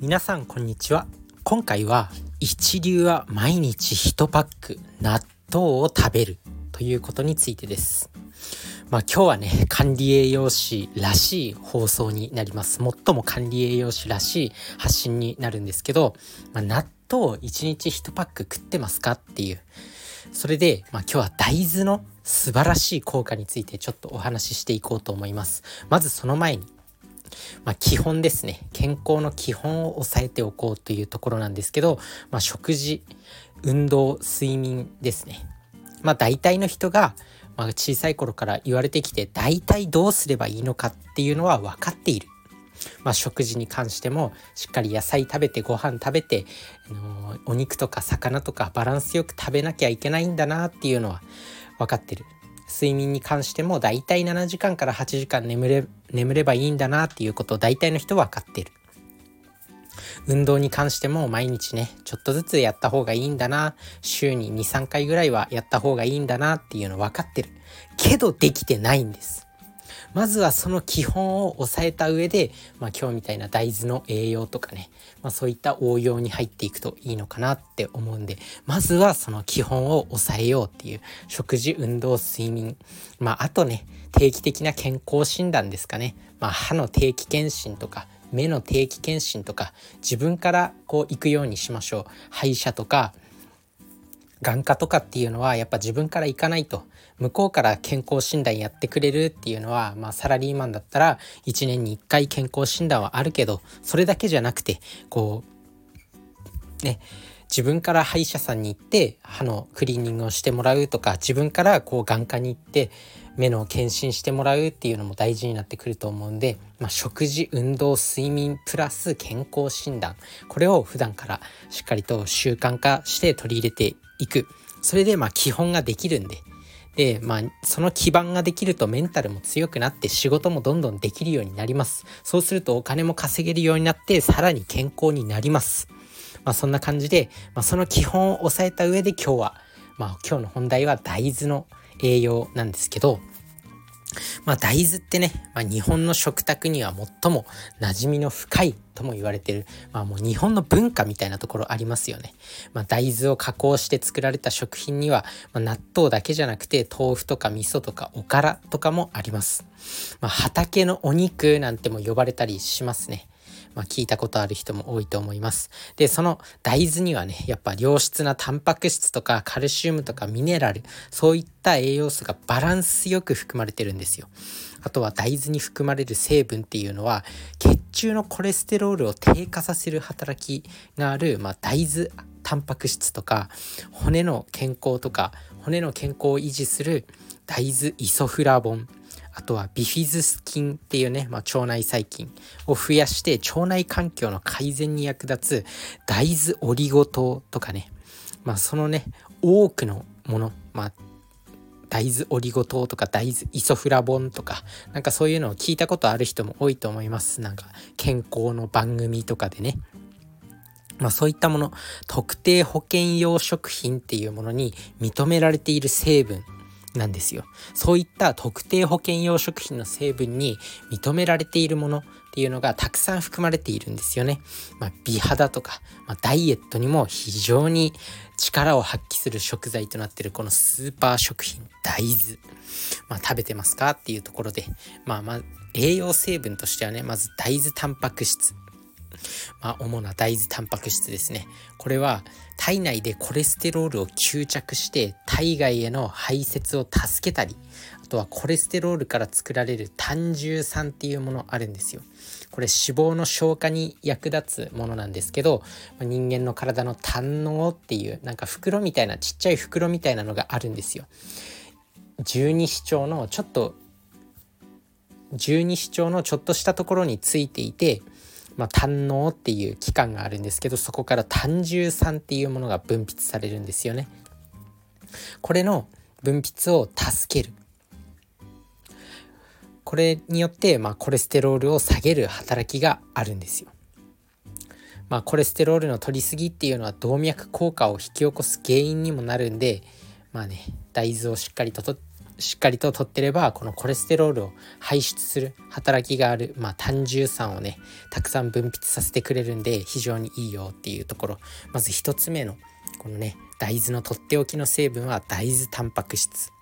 皆さんこんにちは。今回は一流は毎日1パック納豆を食べるということについてです。まあ今日はね管理栄養士らしい放送になります。最も管理栄養士らしい発信になるんですけど、まあ、納豆1日1パック食ってますかっていう。それで、まあ、今日は大豆の素晴らしい効果についてちょっとお話ししていこうと思います。まずその前にまあ、基本ですね健康の基本を抑えておこうというところなんですけど、まあ、食事運動睡眠ですねまあ大体の人が、まあ、小さい頃から言われてきて大体どうすればいいのかっていうのは分かっている。まあ、食事に関してもしっかり野菜食べてご飯食べて、あのー、お肉とか魚とかバランスよく食べなきゃいけないんだなっていうのは分かってる。睡眠に関しても大体7時間から8時間眠れ眠ればいいんだなっていうことを大体の人は分かってる。運動に関しても毎日ねちょっとずつやった方がいいんだな。週に23回ぐらいはやった方がいいんだなっていうの分かってる。けどできてないんです。まずはその基本を抑えた上で、まあ、今日みたいな大豆の栄養とかね、まあ、そういった応用に入っていくといいのかなって思うんでまずはその基本を抑えようっていう食事運動睡眠まああとね定期的な健康診断ですかね、まあ、歯の定期検診とか目の定期検診とか自分からこう行くようにしましょう。歯医者とか眼科とかっていうのはやっぱ自分から行かないと向こうから健康診断やってくれるっていうのは、まあ、サラリーマンだったら1年に1回健康診断はあるけどそれだけじゃなくてこうね自分から歯医者さんに行って歯のクリーニングをしてもらうとか自分からこう眼科に行って目の検診してもらうっていうのも大事になってくると思うんで、まあ、食事運動睡眠プラス健康診断これを普段からしっかりと習慣化して取り入れていく。それでまあ基本ができるんで。でまあその基盤ができるとメンタルも強くなって仕事もどんどんできるようになります。そうするとお金も稼げるようになってさらに健康になります。まあそんな感じで、まあ、その基本を押さえた上で今日はまあ今日の本題は大豆の栄養なんですけどまあ大豆ってね、まあ、日本の食卓には最も馴染みの深いとも言われてる、まあもう日本の文化みたいなところありますよね。まあ大豆を加工して作られた食品には、まあ、納豆だけじゃなくて豆腐とか味噌とかおからとかもあります。まあ畑のお肉なんても呼ばれたりしますね。まあ、聞いたことある人も多いと思います。で、その大豆にはね、やっぱ良質なタンパク質とかカルシウムとかミネラル、そういった栄養素がバランスよく含まれてるんですよ。あとは大豆に含まれる成分っていうのは血中のコレステロールを低下させる働きがある、まあ、大豆タンパク質とか骨の健康とか骨の健康を維持する大豆イソフラボンあとはビフィズス菌っていうね、まあ、腸内細菌を増やして腸内環境の改善に役立つ大豆オリゴ糖とかね、まあ、そのね多くのもの、まあ、大豆オリゴ糖とか大豆イソフラボンとかなんかそういうのを聞いたことある人も多いと思います。なんか健康の番組とかでね。まあそういったもの特定保険用食品っていうものに認められている成分なんですよ。そういった特定保険用食品の成分に認められているものっていうのがたくさん含まれているんですよね。まあ、美肌とか、まあ、ダイエットにも非常に力を発揮する食材となっているこのスーパー食品大豆。まあ、食べてますかっていうところで、まあまあ栄養成分としてはね、まず大豆タンパク質。まあ、主な大豆タンパク質ですね。これは体内でコレステロールを吸着して体外への排泄を助けたりあとはコレステロールから作られる胆汁酸っていうものあるんですよ。これ脂肪の消化に役立つものなんですけど人間の体の胆のっていうなんか袋みたいなちっちゃい袋みたいなのがあるんですよ。十二指腸のちょっと十二指腸のちょっとしたところについていてまあ、胆のっていう器官があるんですけどそこから胆汁酸っていうものが分泌されるんですよね。これの分泌を助ける。これによって、まあ、コレステロールを下げる働きがあるんですよ。まあ、コレステロールの取りすぎっていうのは動脈硬化を引き起こす原因にもなるんでまあね大豆をしっかりととしっかりと取ってればこのコレステロールを排出する働きがある、まあ、胆汁酸をねたくさん分泌させてくれるんで非常にいいよっていうところ。まず1つ目のこのね大豆のとっておきの成分は大豆タンパク質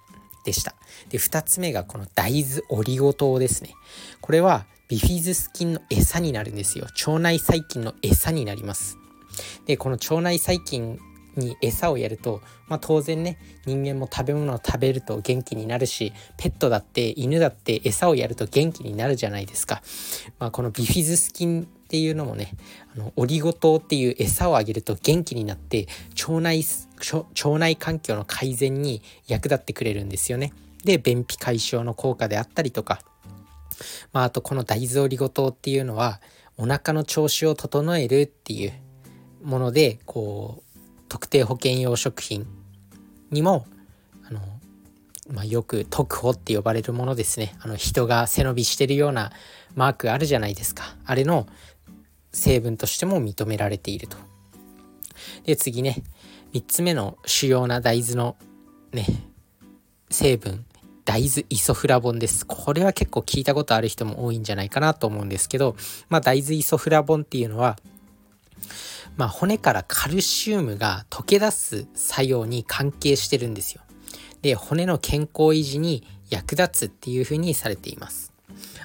でした。で2つ目がこの大豆オリゴ糖ですね。これはビフィズス菌の餌になるんですよ。腸内細菌の餌になります。でこの腸内細菌に餌をやると、まあ、当然ね人間も食べ物を食べると元気になるしペットだって犬だって餌をやると元気になるじゃないですか、まあ、このビフィズス菌っていうのもねあのオリゴ糖っていう餌をあげると元気になって腸内腸内環境の改善に役立ってくれるんですよね。で便秘解消の効果であったりとか。まあ、あとこの大豆オリゴ糖っていうのはお腹の調子を整えるっていうものでこう特定保険用食品。にもあの、まあ、よく特保って呼ばれるものですね。あの人が背伸びしてるようなマークあるじゃないですか。あれの成分としても認められていると。で次ね。3つ目の主要な大豆のね成分。大豆イソフラボンです。これは結構聞いたことある人も多いんじゃないかなと思うんですけど、まあ、大豆イソフラボンっていうのはまあ、骨からカルシウムが溶け出す作用に関係してるんですよ。で骨の健康維持に役立つっていうふうにされています。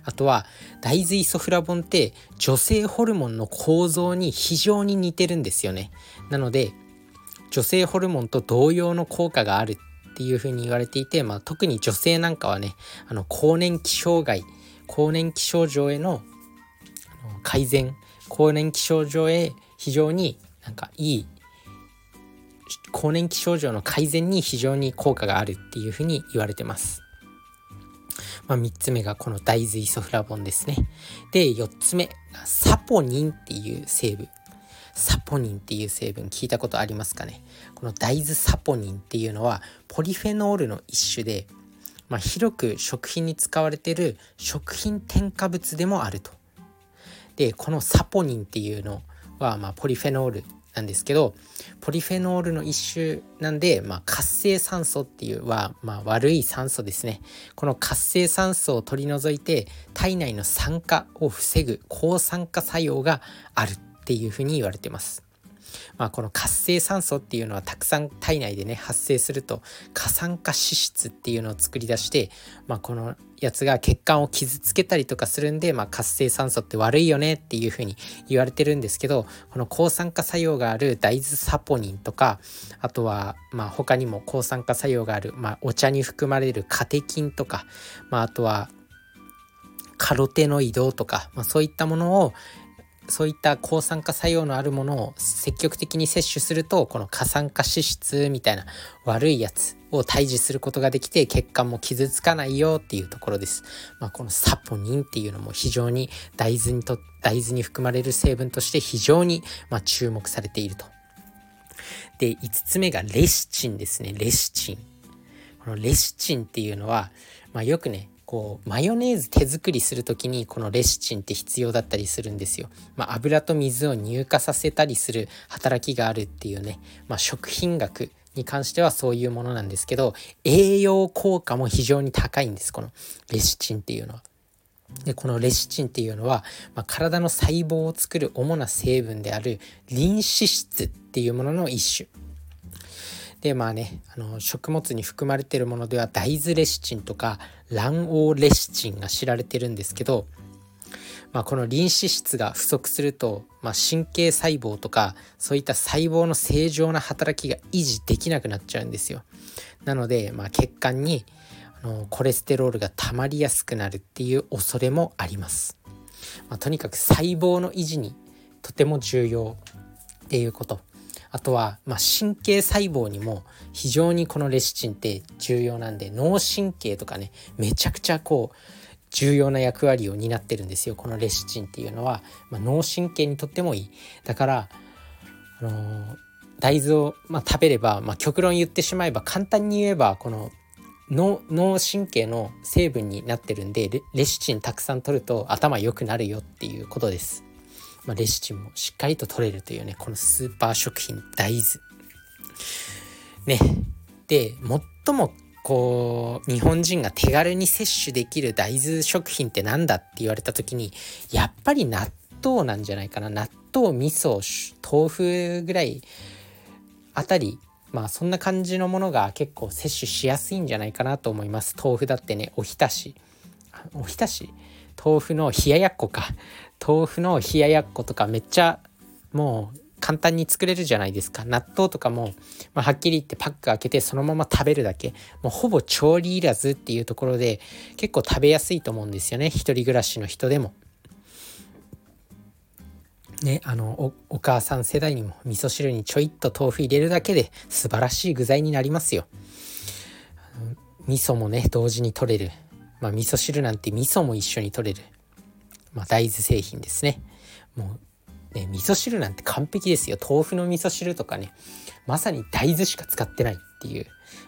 あとは大豆イソフラボンって女性ホルモンの構造に非常に似てるんですよね。なので女性ホルモンと同様の効果があるっていうふうに言われていて、まあ、特に女性なんかはねあの更年期障害更年期症状への改善更年期症状へ非常になんかいい更年期症状の改善に非常に効果があるっていうふうに言われてます。まあ、3つ目がこの大豆イソフラボンですね。で4つ目がサポニンっていう成分。サポニンっていう成分聞いたことありますかね？この大豆サポニンっていうのはポリフェノールの一種で、まあ、広く食品に使われてる食品添加物でもあると。でこのサポニンっていうのは、ま、ポリフェノールなんですけどポリフェノールの一種なんで、まあ、活性酸素っていうは、まあ、悪い酸素ですねこの活性酸素を取り除いて体内の酸化を防ぐ抗酸化作用があるっていうふうに言われてます。まあ、この活性酸素っていうのはたくさん体内でね発生すると過酸化脂質っていうのを作り出して、まあ、このやつが血管を傷つけたりとかするんで、まあ、活性酸素って悪いよねっていうふうに言われてるんですけどこの抗酸化作用がある大豆サポニンとかあとはまあ他にも抗酸化作用がある、まあ、お茶に含まれるカテキンとか、まあ、あとはカロテノイドとか、まあ、そういったものをそういった抗酸化作用のあるものを積極的に摂取するとこの過酸化脂質みたいな悪いやつを退治することができて血管も傷つかないよっていうところです。まあ、このサポニンっていうのも非常に大豆にと大豆に含まれる成分として非常にま注目されていると。で5つ目がレシチンですねレシチン。このレシチンっていうのは、まあ、よくねこうマヨネーズ手作りする時にこのレシチンって必要だったりするんですよ。まあ、油と水を乳化させたりする働きがあるっていうね、まあ、食品学に関してはそういうものなんですけど栄養効果も非常に高いんですこのレシチンっていうのは。でこのレシチンっていうのは、まあ、体の細胞を作る主な成分であるリン脂質っていうものの一種でまあねあの食物に含まれてるものでは大豆レシチンとか卵黄レシチンが知られてるんですけど、まあ、このリン脂質が不足すると、まあ、神経細胞とかそういった細胞の正常な働きが維持できなくなっちゃうんですよ。なので、まあ、血管にあのコレステロールが溜まりやすくなるっていう恐れもあります。まあ、とにかく細胞の維持にとても重要っていうことあとは、まあ、神経細胞にも非常にこのレシチンって重要なんで脳神経とかねめちゃくちゃこう重要な役割を担ってるんですよこのレシチンっていうのは、まあ、脳神経にとってもいいだから、あのー、大豆を、まあ、食べれば、まあ、極論言ってしまえば簡単に言えばこの脳神経の成分になってるんでレシチンたくさん取ると頭良くなるよっていうことです。まあ、レシチンもしっかりと取れるというねこのスーパー食品大豆。ね。で最もこう日本人が手軽に摂取できる大豆食品って何だって言われた時にやっぱり納豆なんじゃないかな。納豆味噌豆腐ぐらいあたりまあそんな感じのものが結構摂取しやすいんじゃないかなと思います。豆腐だってねおひたし。おひたし？豆腐の冷ややっこか。豆腐の冷ややっことかめっちゃもう簡単に作れるじゃないですか。納豆とかも、まあ、はっきり言ってパック開けてそのまま食べるだけ。もうほぼ調理いらずっていうところで結構食べやすいと思うんですよね。一人暮らしの人でも。ね、あのお母さん世代にも味噌汁にちょいっと豆腐入れるだけで素晴らしい具材になりますよ。味噌もね同時に取れる、まあ、味噌汁なんて味噌も一緒に取れる、まあ、大豆製品ですね。もうね味噌汁なんて完璧ですよ豆腐の味噌汁とかねまさに大豆しか使ってないっていう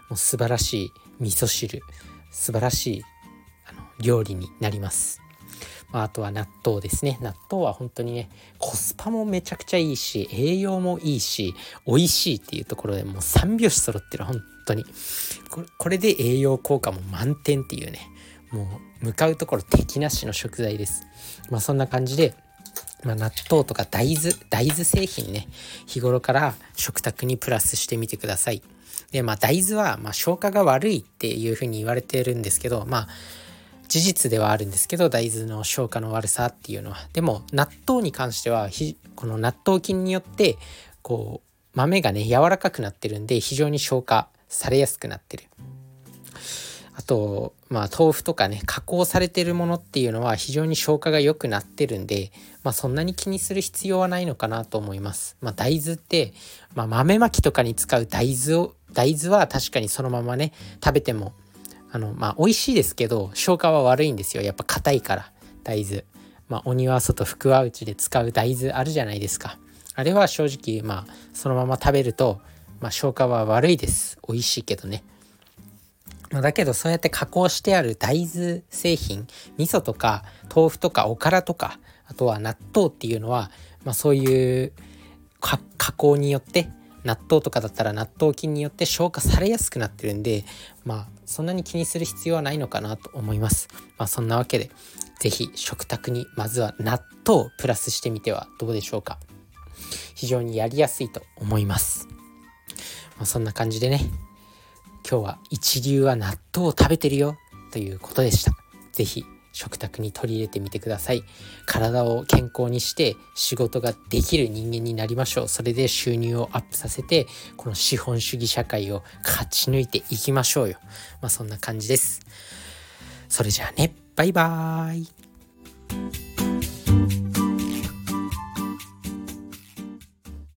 もう素晴らしい味噌汁素晴らしいあの料理になります。まあ、あとは納豆ですね納豆は本当にねコスパもめちゃくちゃいいし栄養もいいし美味しいっていうところでもう3拍子揃ってる本当にこれで栄養効果も満点っていうねもう向かうところ敵なしの食材です。まあそんな感じでまあ、納豆とか大豆大豆製品ね。日頃から食卓にプラスしてみてください。でまあ大豆はま消化が悪いっていうふうに言われてるんですけどまあ事実ではあるんですけど大豆の消化の悪さっていうのは。でも納豆に関してはこの納豆菌によってこう豆がね柔らかくなってるんで非常に消化されやすくなってる。あとまあ豆腐とかね加工されてるものっていうのは非常に消化が良くなってるんでまあそんなに気にする必要はないのかなと思いますまあ大豆って、まあ、豆まきとかに使う大豆を大豆は確かにそのままね食べてもあの、まあ、美味しいですけど、消化は悪いんですよ。やっぱ硬いから、大豆。まあ、鬼は外、福は内で使う大豆あるじゃないですか。あれは正直、まあ、そのまま食べると、まあ、消化は悪いです。美味しいけどね。ま、だけど、そうやって加工してある大豆製品、味噌とか、豆腐とか、おからとか、あとは納豆っていうのは、まあ、そういう加工によって、納豆とかだったら納豆菌によって消化されやすくなってるんでまあそんなに気にする必要はないのかなと思います。まあそんなわけで是非食卓にまずは納豆をプラスしてみてはどうでしょうか。非常にやりやすいと思います、まあ、そんな感じでね。今日は一流は納豆を食べてるよ。ということでした。是非食卓に取り入れてみてください。体を健康にして仕事ができる人間になりましょう。それで収入をアップさせてこの資本主義社会を勝ち抜いていきましょうよ。まあそんな感じです。それじゃあね。バイバーイ。